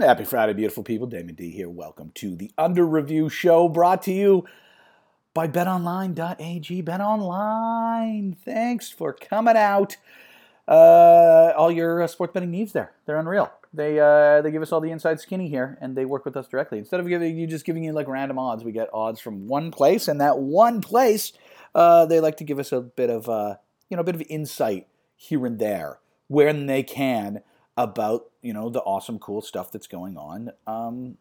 Happy Friday, beautiful people. Damon D here. Welcome to the Under Review Show brought to you by betonline.ag. BetOnline. Thanks for coming out. Uh, all your uh, sports betting needs there. They're unreal. They uh, they give us all the inside skinny here, and they work with us directly. Instead of giving you just giving you like random odds, we get odds from one place, and that one place, uh, they like to give us a bit of uh, you know a bit of insight here and there when they can about you know the awesome, cool stuff that's going on um,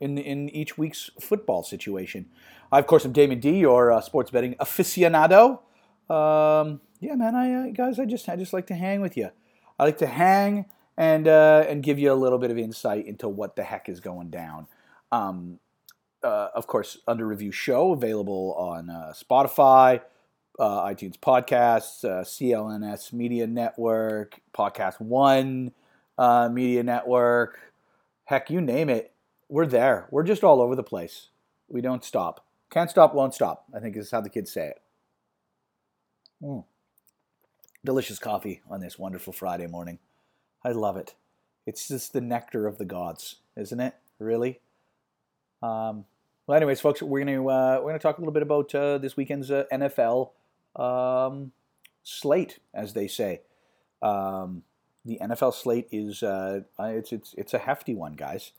in in each week's football situation. I, of course, am Damon D, your uh, sports betting aficionado. Um, yeah, man, I uh, guys, I just I just like to hang with you. I like to hang and uh, and give you a little bit of insight into what the heck is going down. Um, uh, of course, under review show available on uh, Spotify, uh, iTunes Podcasts, uh, CLNS Media Network, Podcast One uh, Media Network. Heck, you name it, we're there. We're just all over the place. We don't stop. Can't stop, won't stop. I think is how the kids say it. Mm. Delicious coffee on this wonderful Friday morning. I love it. It's just the nectar of the gods, isn't it? Really. Um, well, anyways, folks, we're gonna uh, we're gonna talk a little bit about uh, this weekend's uh, NFL um, slate, as they say. Um, the NFL slate is uh, it's it's it's a hefty one, guys,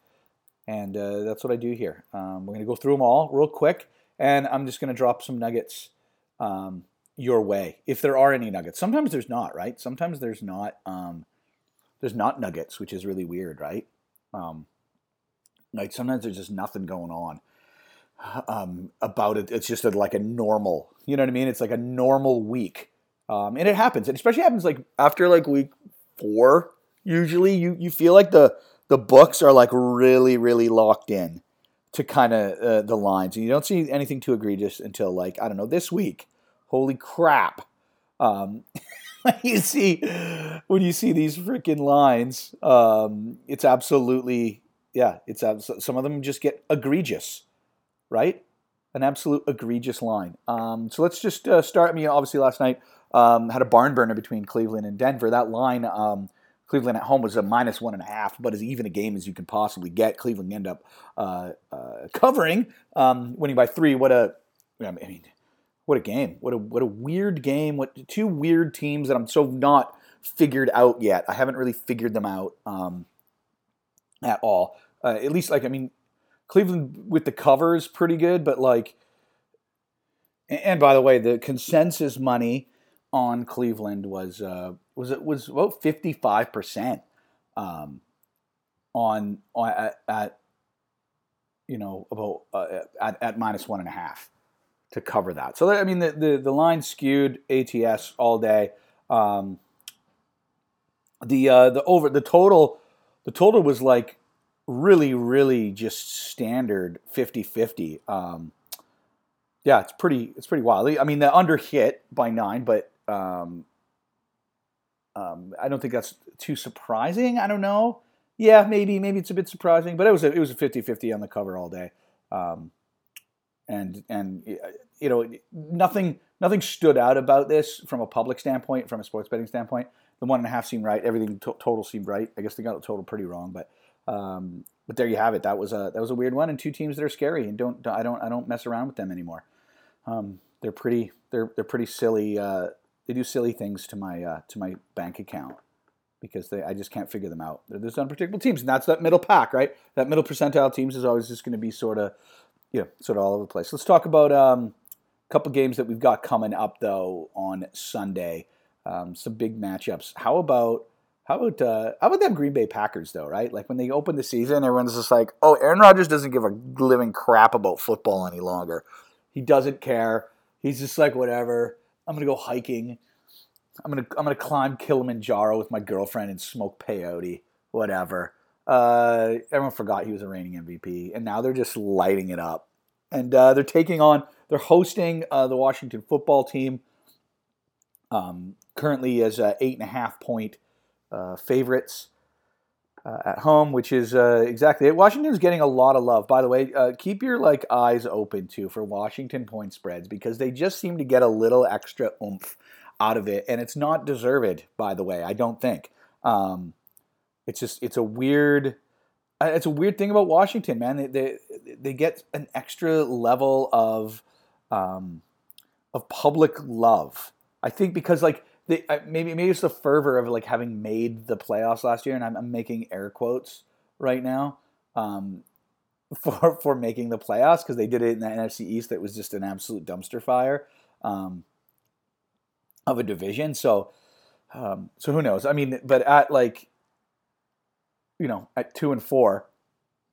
and uh, that's what I do here. Um, we're gonna go through them all real quick, and I'm just gonna drop some nuggets um, your way if there are any nuggets. Sometimes there's not, right? Sometimes there's not. Um, there's not nuggets, which is really weird, right? Um, like sometimes there's just nothing going on um, about it. It's just a, like a normal, you know what I mean? It's like a normal week, um, and it happens. It especially happens like after like week four. Usually, you you feel like the the books are like really really locked in to kind of uh, the lines, and you don't see anything too egregious until like I don't know this week. Holy crap! Um, you see when you see these freaking lines, um, it's absolutely yeah. It's some of them just get egregious right? An absolute egregious line. Um, so let's just uh, start. I mean, obviously, last night um, had a barn burner between Cleveland and Denver. That line, um, Cleveland at home was a minus one and a half, but as even a game as you can possibly get. Cleveland end up uh, uh, covering, um, winning by three. What a, I mean, what a game! What a what a weird game! What two weird teams that I'm so not figured out yet. I haven't really figured them out um, at all. Uh, at least, like I mean, Cleveland with the cover is pretty good, but like, and by the way, the consensus money on Cleveland was uh, was it was about fifty five percent um, on on at, at, you know about uh, at, at minus one and a half to cover that. So I mean the the, the line skewed ATS all day. Um, the uh, the over the total the total was like really, really just standard 50-50. Um, yeah, it's pretty it's pretty wild. I mean, the under hit by nine, but um, um, I don't think that's too surprising. I don't know. Yeah, maybe maybe it's a bit surprising, but it was a, it was a 50-50 on the cover all day. Um, and and you know nothing nothing stood out about this from a public standpoint, from a sports betting standpoint. The one and a half seemed right. Everything to- total seemed right. I guess they got the total pretty wrong, but um, but there you have it. That was a that was a weird one, and two teams that are scary, and don't I don't I don't mess around with them anymore. Um, they're pretty they're they're pretty silly. Uh, they do silly things to my uh, to my bank account because they I just can't figure them out. They're those unpredictable teams, and that's that middle pack, right? That middle percentile teams is always just going to be sort of you know sort of all over the place. Let's talk about um, a couple games that we've got coming up though on Sunday. Um, some big matchups. How about how about uh, how about them Green Bay Packers though, right? Like when they open the season, everyone's just like, "Oh, Aaron Rodgers doesn't give a living crap about football any longer. He doesn't care. He's just like, whatever. I'm gonna go hiking. I'm gonna I'm gonna climb Kilimanjaro with my girlfriend and smoke peyote. Whatever." Uh, everyone forgot he was a reigning MVP, and now they're just lighting it up. And uh, they're taking on, they're hosting uh, the Washington football team. Um, currently as a eight and a half point uh, favorites uh, at home, which is uh, exactly it. Washington's getting a lot of love. By the way, uh, keep your like eyes open too for Washington point spreads because they just seem to get a little extra oomph out of it, and it's not deserved. By the way, I don't think. Um, it's just it's a weird it's a weird thing about Washington, man. They they, they get an extra level of um, of public love. I think because like they, maybe maybe it's the fervor of like having made the playoffs last year, and I'm, I'm making air quotes right now um, for for making the playoffs because they did it in the NFC East. That was just an absolute dumpster fire um, of a division. So um, so who knows? I mean, but at like you know at two and four,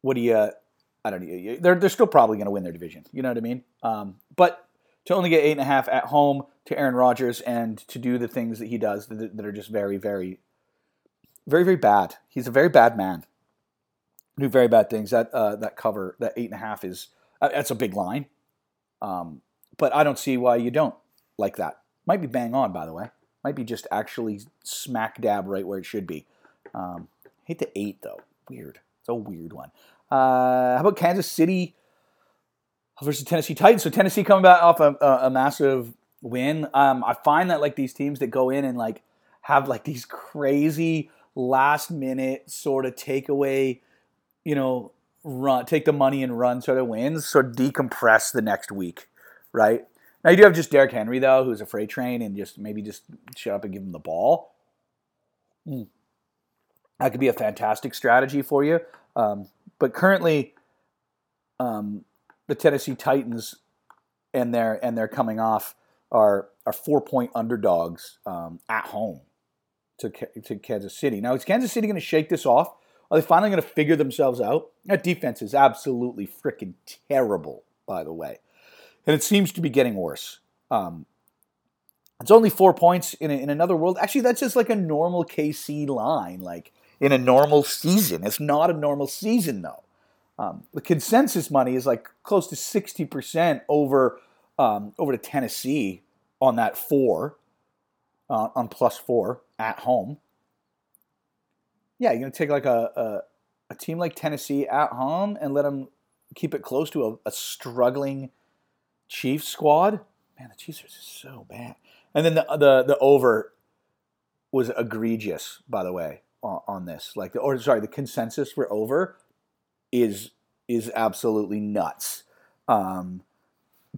what do you? I don't know. They're they're still probably going to win their division. You know what I mean? Um, but to only get eight and a half at home to Aaron Rodgers and to do the things that he does that, that are just very, very, very, very bad. He's a very bad man. Do very bad things. That uh, that cover that eight and a half is uh, that's a big line, um, but I don't see why you don't like that. Might be bang on, by the way. Might be just actually smack dab right where it should be. Um, hate the eight though. Weird. It's a weird one. Uh, how about Kansas City versus Tennessee Titans? So Tennessee coming back off a, a, a massive win. Um, I find that like these teams that go in and like have like these crazy last minute sort of takeaway, you know, run take the money and run sort of wins, sort of decompress the next week, right? Now you do have just Derrick Henry though, who's a freight train, and just maybe just shut up and give him the ball. Mm. That could be a fantastic strategy for you. Um, but currently, um, the Tennessee Titans and they're and they're coming off are are four point underdogs um, at home to to Kansas City. Now is Kansas City going to shake this off? Are they finally going to figure themselves out? That defense is absolutely freaking terrible, by the way, and it seems to be getting worse. Um, it's only four points in, a, in another world. Actually, that's just like a normal KC line, like in a normal season. It's not a normal season though. Um, the consensus money is like close to sixty percent over um, over to Tennessee on that four, uh, on plus four at home. Yeah, you're gonna take like a, a, a team like Tennessee at home and let them keep it close to a, a struggling Chiefs squad. Man, the Chiefs are so bad. And then the the the over was egregious, by the way, on, on this. Like, the, or sorry, the consensus for over is is absolutely nuts. Um,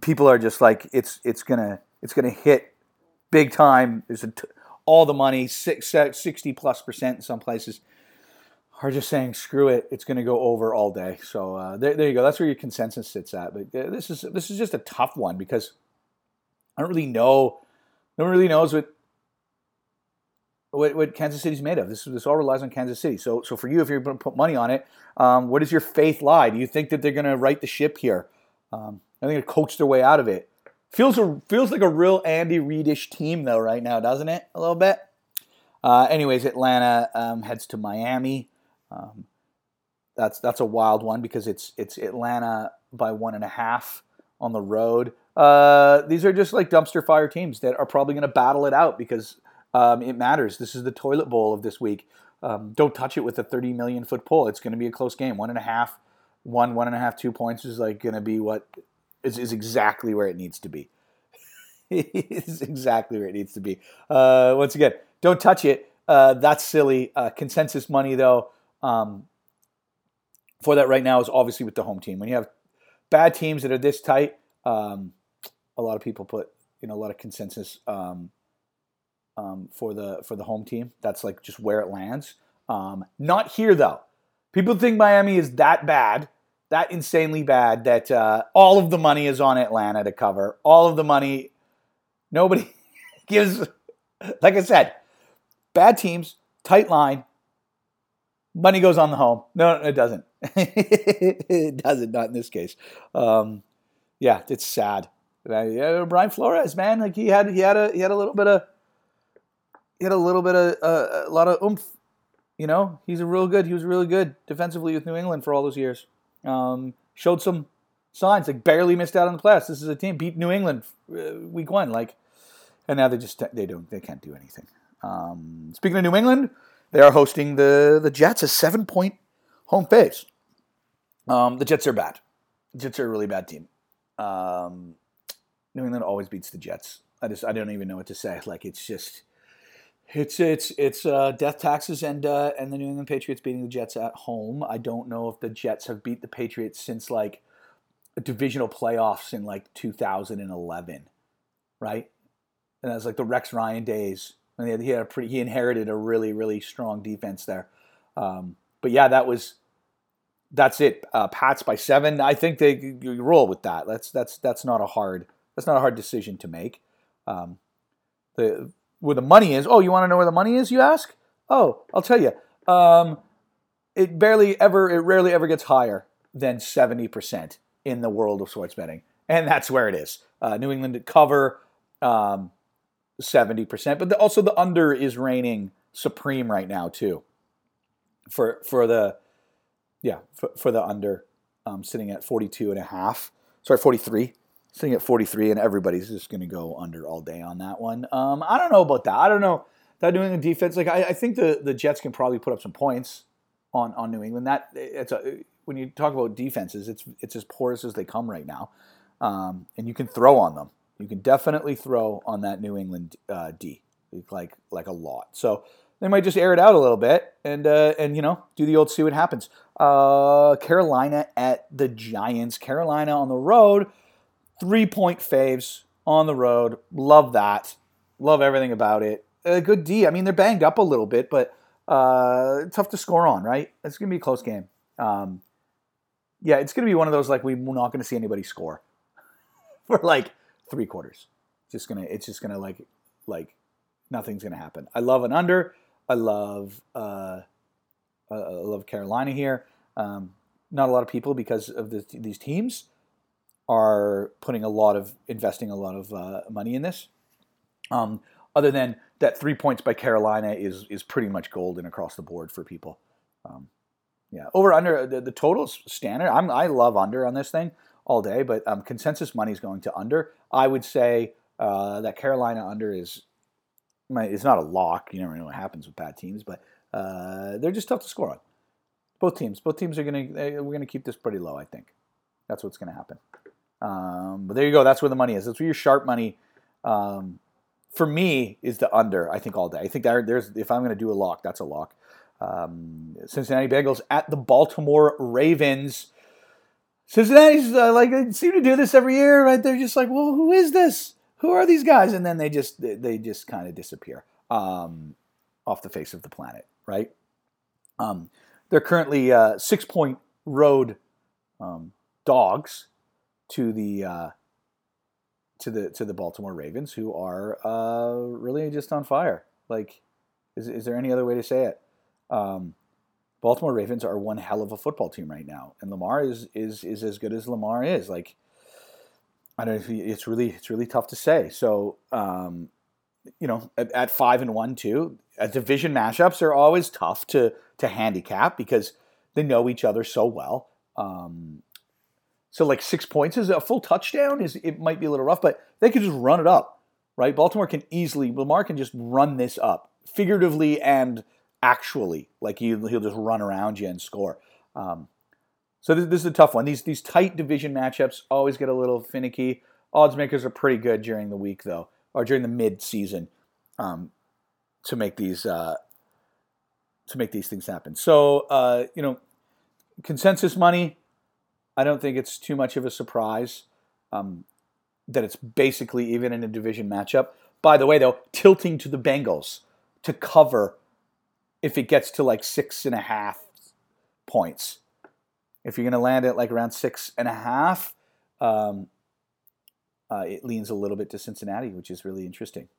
people are just like it's it's gonna it's gonna hit big time. There's all the money, six, 60 plus percent in some places are just saying screw it. It's to go over all day. So uh, there, there you go. That's where your consensus sits at. But uh, this is this is just a tough one because I don't really know. No one really knows what what, what Kansas City's made of. This this all relies on Kansas City. So so for you, if you're going to put money on it, um, what does your faith lie? Do you think that they're going to right the ship here? Um, I think they coach their way out of it. Feels a, feels like a real Andy Reidish team though right now, doesn't it? A little bit. Uh, anyways, Atlanta um, heads to Miami. Um, that's that's a wild one because it's it's Atlanta by one and a half on the road. Uh, these are just like dumpster fire teams that are probably going to battle it out because um, it matters. This is the toilet bowl of this week. Um, don't touch it with a 30 million foot pole. It's going to be a close game. One and a half, one, one and a half, two points is like going to be what is, is exactly where it needs to be. it's exactly where it needs to be. Uh, once again, don't touch it. Uh, that's silly. Uh, consensus money, though, um, for that right now is obviously with the home team. When you have bad teams that are this tight, um, a lot of people put you know a lot of consensus um, for the for the home team. That's like just where it lands. Um, not here though. People think Miami is that bad, that insanely bad that uh, all of the money is on Atlanta to cover. All of the money, nobody gives. Like I said, bad teams, tight line. Money goes on the home. No, it doesn't. it doesn't. Not in this case. Um, yeah, it's sad. Yeah, Brian Flores, man, like he had he had a he had a little bit of he had a little bit of uh, a lot of oomph. You know, he's a real good. He was really good defensively with New England for all those years. Um, showed some signs, like barely missed out on the playoffs. This is a team beat New England uh, week one, like, and now they just they don't they can't do anything. Um, speaking of New England, they are hosting the the Jets, a seven point home face. Um, the Jets are bad. The Jets are a really bad team. Um, New England always beats the Jets. I just I don't even know what to say. Like it's just It's it's it's uh, death taxes and uh, and the New England Patriots beating the Jets at home. I don't know if the Jets have beat the Patriots since like divisional playoffs in like 2011, right? And that's like the Rex Ryan days. And he had, he had a pretty, he inherited a really really strong defense there. Um, but yeah, that was that's it. Uh, Pats by seven. I think they roll with that. That's that's that's not a hard that's not a hard decision to make. Um, the where the money is. Oh, you want to know where the money is? You ask. Oh, I'll tell you. Um, it barely ever, it rarely ever gets higher than seventy percent in the world of sports betting, and that's where it is. Uh, New England cover um, seventy percent, but the, also the under is reigning supreme right now too. For for the yeah for, for the under, um, sitting at 42 and a half. Sorry, forty three sitting at 43, and everybody's just going to go under all day on that one. Um, I don't know about that. I don't know that New England defense. Like I, I, think the the Jets can probably put up some points on on New England. That it's a when you talk about defenses, it's it's as porous as they come right now, um, and you can throw on them. You can definitely throw on that New England uh, D like like a lot. So they might just air it out a little bit and uh, and you know do the old see what happens. Uh, Carolina at the Giants. Carolina on the road Three point faves on the road. Love that. Love everything about it. A good D. I mean, they're banged up a little bit, but uh, tough to score on, right? It's going to be a close game. Um, yeah, it's going to be one of those like we're not going to see anybody score for like three quarters. Just gonna, it's just gonna like, like nothing's to happen. I love an under. I love, uh, I love Carolina here. Um, not a lot of people because of the, these teams are putting a lot of investing a lot of uh, money in this. Um, other than that, three points by Carolina is is pretty much golden across the board for people. Um, yeah, over under the, the totals standard. I'm I love under on this thing all day, but um, consensus money is going to under. I would say uh, that Carolina under is it's not a lock. You never know what happens with bad teams, but uh, they're just tough to score on. Both teams, both teams are gonna we're gonna keep this pretty low. I think that's what's gonna happen. Um, but there you go. That's where the money is. That's where your sharp money, um, for me, is the under. I think all day. I think there, there's if I'm going to do a lock, that's a lock. Um, Cincinnati Bengals at the Baltimore Ravens. Cincinnati's uh, like they seem to do this every year, right? They're just like, well, who is this? Who are these guys? And then they just they just kind of disappear um, off the face of the planet, right? Um, they're currently uh, six point road um, dogs to the uh, to the to the Baltimore Ravens, who are uh, really just on fire. Like, is is there any other way to say it? Um, Baltimore Ravens are one hell of a football team right now, and Lamar is is is as good as Lamar is. Like, I don't know. If he, it's really it's really tough to say. So, um, you know, at, at, five and one too, at division mashups are always tough to to handicap because they know each other so well. Um, so like six points is a full touchdown. Is it might be a little rough, but they could just run it up, right? Baltimore can easily Lamar can just run this up figuratively and actually. Like he, he'll just run around you and score. Um, so this, this, is a tough one. These these tight division matchups always get a little finicky. Odds makers are pretty good during the week though, or during the mid season, um, to make these uh, to make these things happen. So uh, you know, consensus money I don't think it's too much of a surprise um, that it's basically even in a division matchup. By the way, though, tilting to the Bengals to cover if it gets to like six and a half points. If you're going to land at like around six and a half, um, uh, it leans a little bit to Cincinnati, which is really interesting.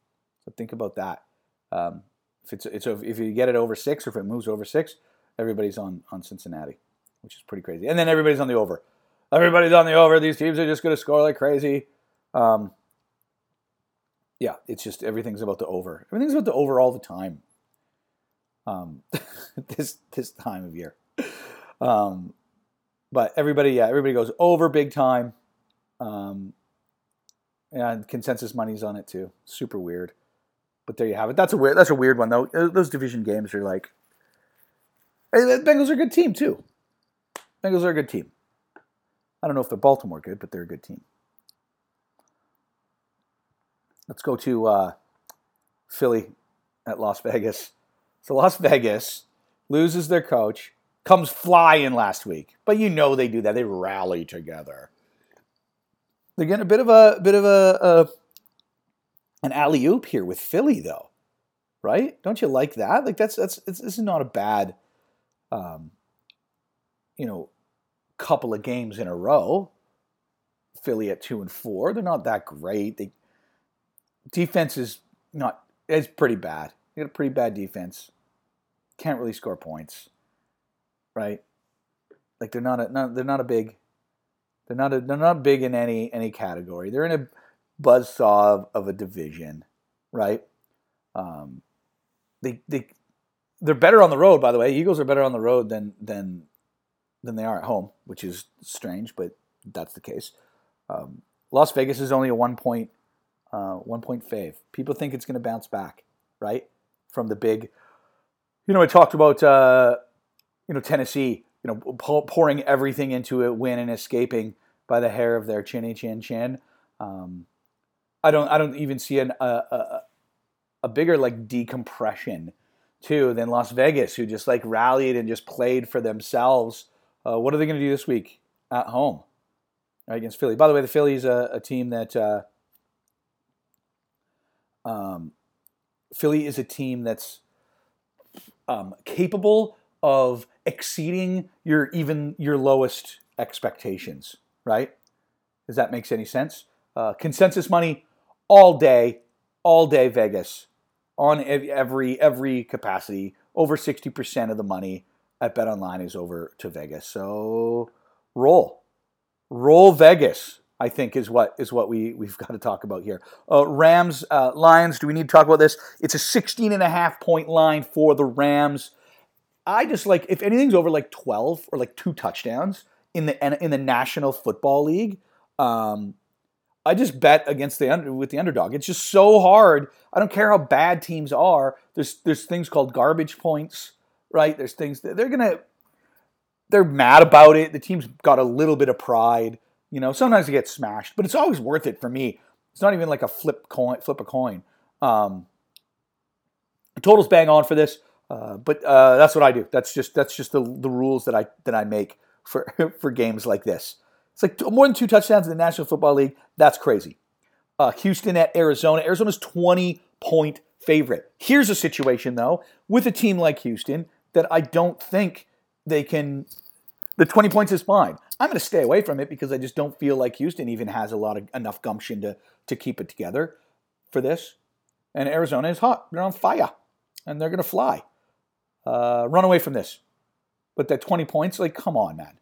So think about that. Um, if it's, it's if you get it over six or if it moves over six, everybody's on on Cincinnati which is pretty crazy. And then everybody's on the over. Everybody's on the over. These teams are just going to score like crazy. Um, yeah, it's just everything's about the over. Everything's about the over all the time. Um, this this time of year. Um, but everybody, yeah, everybody goes over big time. Um, and consensus money's on it too. Super weird. But there you have it. That's a weird. That's a weird one though. Those division games are like. The Bengals are a good team too. Bengals are a good team. I don't know if they're Baltimore good, but they're a good team. Let's go to uh, Philly at Las Vegas. So Las Vegas loses their coach, comes flying last week, but you know they do that. They rally together. They're getting a bit of a bit of a, a an alley oop here with Philly, though, right? Don't you like that? Like that's that's this is not a bad, um, you know, couple of games in a row. Philly at two and four, they're not that great. They defense is not it's pretty bad. They got a pretty bad defense. Can't really score points, right? Like they're not a not, they're not a big they're not a, they're not big in any any category. They're in a buzzsaw of, of a division, right? Um, they they they're better on the road. By the way, Eagles are better on the road than than than they are at home, which is strange, but that's the case. Um, Las Vegas is only a one point uh, one point fave. People think it's going to bounce back, right? From the big, you know, I talked about uh, you know Tennessee, you know, pouring everything into a win and escaping by the hair of their chinny chin chin. Um, I don't I don't even see an, a, a, a bigger like decompression too than Las Vegas, who just like rallied and just played for themselves. Uh, what are they going to do this week at home right, against Philly? By the way, the Phillies a, a team that uh, um, Philly is a team that's um, capable of exceeding your even your lowest expectations. Right? Does that makes any sense? Uh, consensus money all day, all day Vegas on every every capacity. Over 60% of the money at Bet Online is over to Vegas. So roll. Roll Vegas, I think is what is what we, we've got to talk about here. Uh, Rams, uh, Lions, do we need to talk about this? It's a 16 and a half point line for the Rams. I just like if anything's over like 12 or like two touchdowns in the in the National Football League, um, I just bet against the under with the underdog. It's just so hard. I don't care how bad teams are. There's there's things called garbage points, right? There's things that they're gonna they're mad about it. The team's got a little bit of pride. You know, sometimes they get smashed, but it's always worth it for me. It's not even like a flip coin, flip a coin. Um, totals bang on for this, uh, but uh, that's what I do. That's just that's just the, the rules that I that I make for for games like this. It's like more than two touchdowns in the National Football League. That's crazy. Uh, Houston at Arizona. Arizona's 20 point favorite. Here's a situation, though, with a team like Houston that I don't think they can. The 20 points is fine. I'm going to stay away from it because I just don't feel like Houston even has a lot of enough gumption to, to keep it together for this. And Arizona is hot. They're on fire. And they're going to fly. Uh, run away from this. But that 20 points, like, come on, man.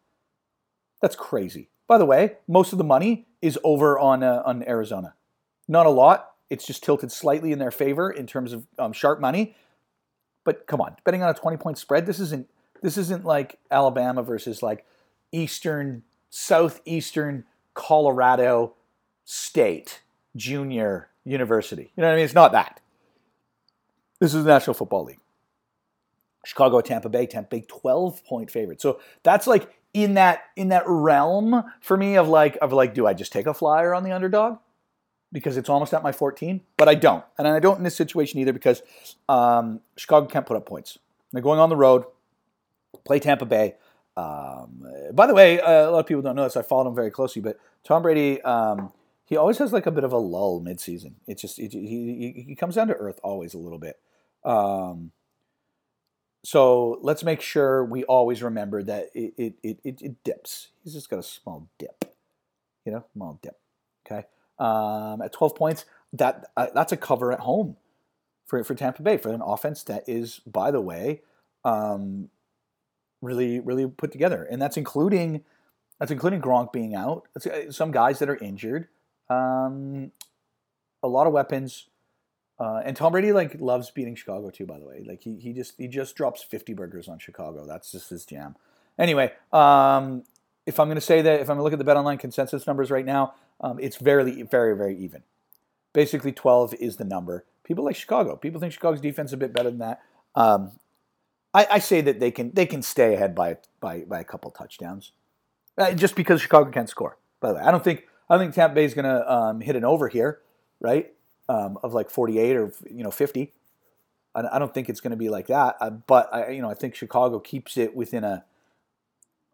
That's crazy. By the way, most of the money is over on uh, on Arizona. Not a lot. It's just tilted slightly in their favor in terms of um, sharp money. But come on, betting on a 20 point spread, this isn't this isn't like Alabama versus like Eastern Southeastern Colorado State Junior University. You know what I mean? It's not that. This is the National Football League. Chicago, Tampa Bay, Tampa Bay, 12 point favorite. So that's like in that in that realm for me of like of like do I just take a flyer on the underdog because it's almost at my 14 but I don't and I don't in this situation either because um, Chicago can't put up points they're going on the road play Tampa Bay um, by the way uh, a lot of people don't know this I followed him very closely but Tom Brady um, he always has like a bit of a lull midseason it's just it, he, he comes down to earth always a little bit um, so let's make sure we always remember that it, it, it, it, dips. He's just got a small dip, you know, small dip. Okay. Um, at 12 points, that uh, that's a cover at home for, for Tampa Bay for an offense that is, by the way, um, really really put together, and that's including that's including Gronk being out. Uh, some guys that are injured. Um, a lot of weapons. Uh, and Tom Brady like loves beating Chicago too. By the way, like he, he just he just drops fifty burgers on Chicago. That's just his jam. Anyway, um, if I'm going to say that, if I'm going to look at the Bet Online consensus numbers right now, um, it's very very very even. Basically, twelve is the number. People like Chicago. People think Chicago's defense is a bit better than that. Um, I, I, say that they can they can stay ahead by by by a couple touchdowns, uh, just because Chicago can't score. By the way, I don't think I don't think Tampa Bay is going to um, hit an over here, right? um, of like 48 or you know 50. I, I don't think it's going to be like that. Uh, but I, you know, I think Chicago keeps it within a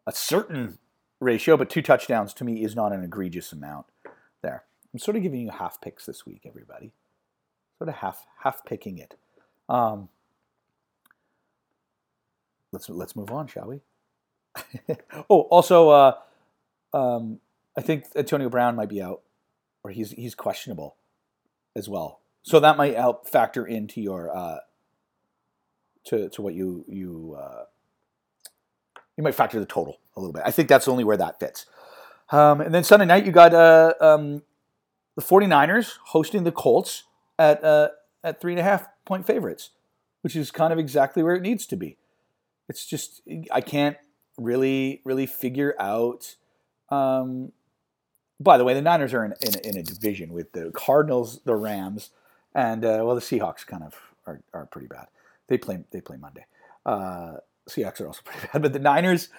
a certain ratio. But two touchdowns to me is not an egregious amount. There, I'm sort of giving you half picks this week, everybody. Sort of half half picking it. Um, let's let's move on, shall we? oh, also, uh, um, I think Antonio Brown might be out, or he's he's questionable as well. So that might help factor into your uh, to to what you you uh, you might factor the total a little bit. I think that's only where that fits. Um, and then Sunday night you got uh, um, the 49ers hosting the Colts at uh, at three and a half point favorites, which is kind of exactly where it needs to be. It's just I can't really really figure out. Um, by the way, the Niners are in, in, in, a division with the Cardinals, the Rams, and uh, well, the Seahawks kind of are, are pretty bad. They play they play Monday. Uh, Seahawks are also pretty bad, but the Niners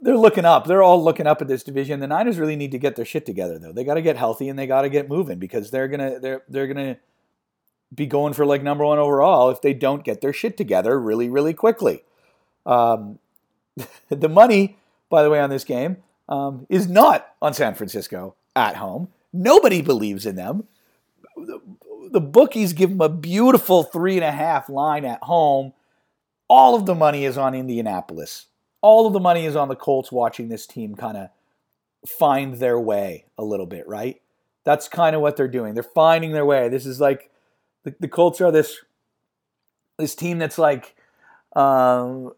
they're looking up. They're all looking up at this division. The Niners really need to get their shit together though. They got to get healthy and they got to get moving because they're gonna they're they're gonna be going for like number one overall if they don't get their shit together really really quickly. Um, the money, by the way, on this game um, is not on San Francisco at home. Nobody believes in them. The, the bookies give them a beautiful three and a half line at home. All of the money is on Indianapolis. All of the money is on the Colts watching this team kind of find their way a little bit, right? That's kind of what they're doing. They're finding their way. This is like the, the Colts are this this team that's like um,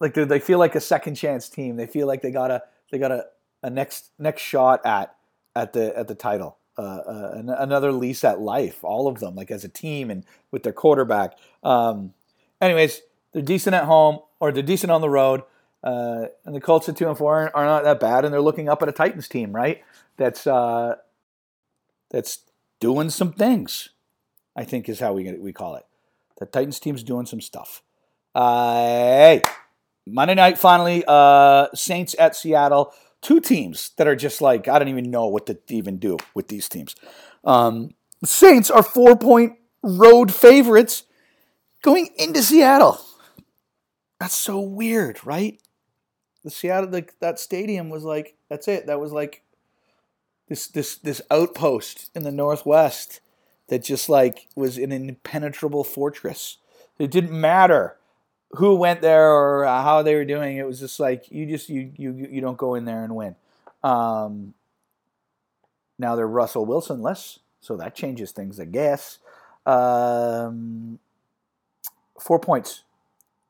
like they feel like a second chance team. They feel like they got a they got a, a next next shot at at the at the title. Uh, uh, another lease at life, all of them, like as a team and with their quarterback. Um, anyways, they're decent at home or they're decent on the road. Uh, and the Colts at two and four are not that bad, and they're looking up at a Titans team, right? That's uh, that's doing some things. I think is how we we call it. The Titans team's doing some stuff. Uh, hey, Monday night finally, uh, Saints at Seattle two teams that are just like I don't even know what to even do with these teams. Um, Saints are four point road favorites going into Seattle. That's so weird, right? The Seattle, like that stadium was like that's it. That was like this this this outpost in the northwest that just like was an impenetrable fortress. It didn't matter who went there or uh, how they were doing. It was just like you just you you you don't go in there and win. Um, now they're Russell Wilson less, so that changes things, I guess. Um, four points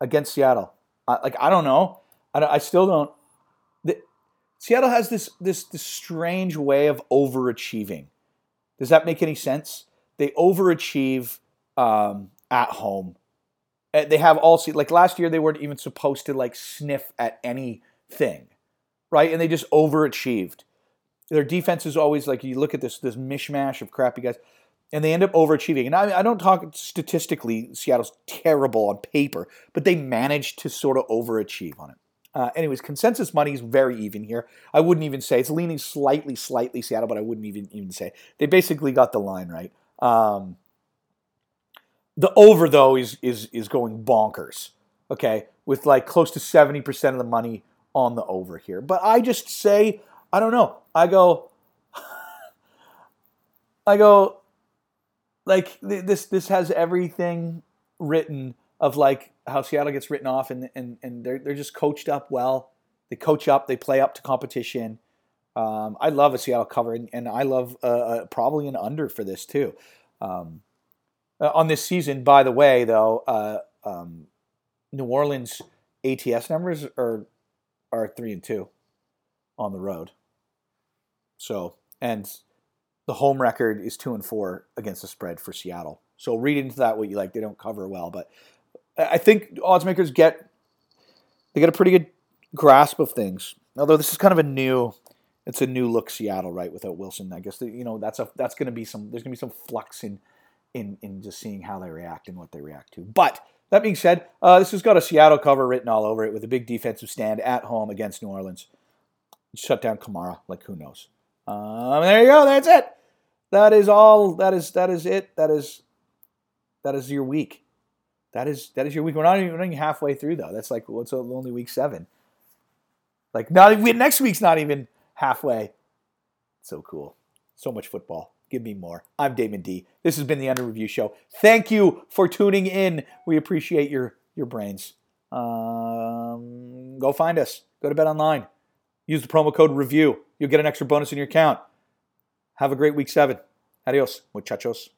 against Seattle. Uh, like I don't know. I, I still don't. The, Seattle has this this this strange way of overachieving. Does that make any sense? They overachieve um, at home uh, they have all like last year they weren't even supposed to like sniff at anything, right? And they just overachieved. Their defense is always like you look at this this mishmash of crappy guys, and they end up overachieving. And I, I don't talk statistically. Seattle's terrible on paper, but they managed to sort of overachieve on it. Uh, anyways, consensus money is very even here. I wouldn't even say it's leaning slightly, slightly Seattle, but I wouldn't even even say they basically got the line right. Um, the over though is is is going bonkers. Okay, with like close to seventy percent of the money on the over here. But I just say I don't know. I go. I go. Like this. This has everything written of like how Seattle gets written off, and and and they're they're just coached up well. They coach up. They play up to competition. Um, I love a Seattle cover, and, and I love uh, uh, probably an under for this too. Um, uh, on this season. By the way, though, uh, um, New Orleans ATS numbers are are three and two on the road. So and the home record is two and four against the spread for Seattle. So read into that what you like. They don't cover well, but I think odds makers get they get a pretty good grasp of things. Although this is kind of a new, it's a new look Seattle, right? Without Wilson, I guess you know that's a that's going to be some there's going to be some flux in in in just seeing how they react and what they react to. But that being said, uh, this has got a Seattle cover written all over it with a big defensive stand at home against New Orleans. Shut down Kamara, like who knows? Um, there you go. That's it. That is all. That is that is it. That is that is your week. That is that is your week. We're not even, running halfway through though. That's like what's only week seven. Like not even next week's not even halfway. So cool. So much football. Give me more. I'm Damon D. This has been the Under Review Show. Thank you for tuning in. We appreciate your your brains. Um, go find us. Go to Bet Online. Use the promo code REVIEW. You'll get an extra bonus in your account. Have a great week seven. Adios, muchachos.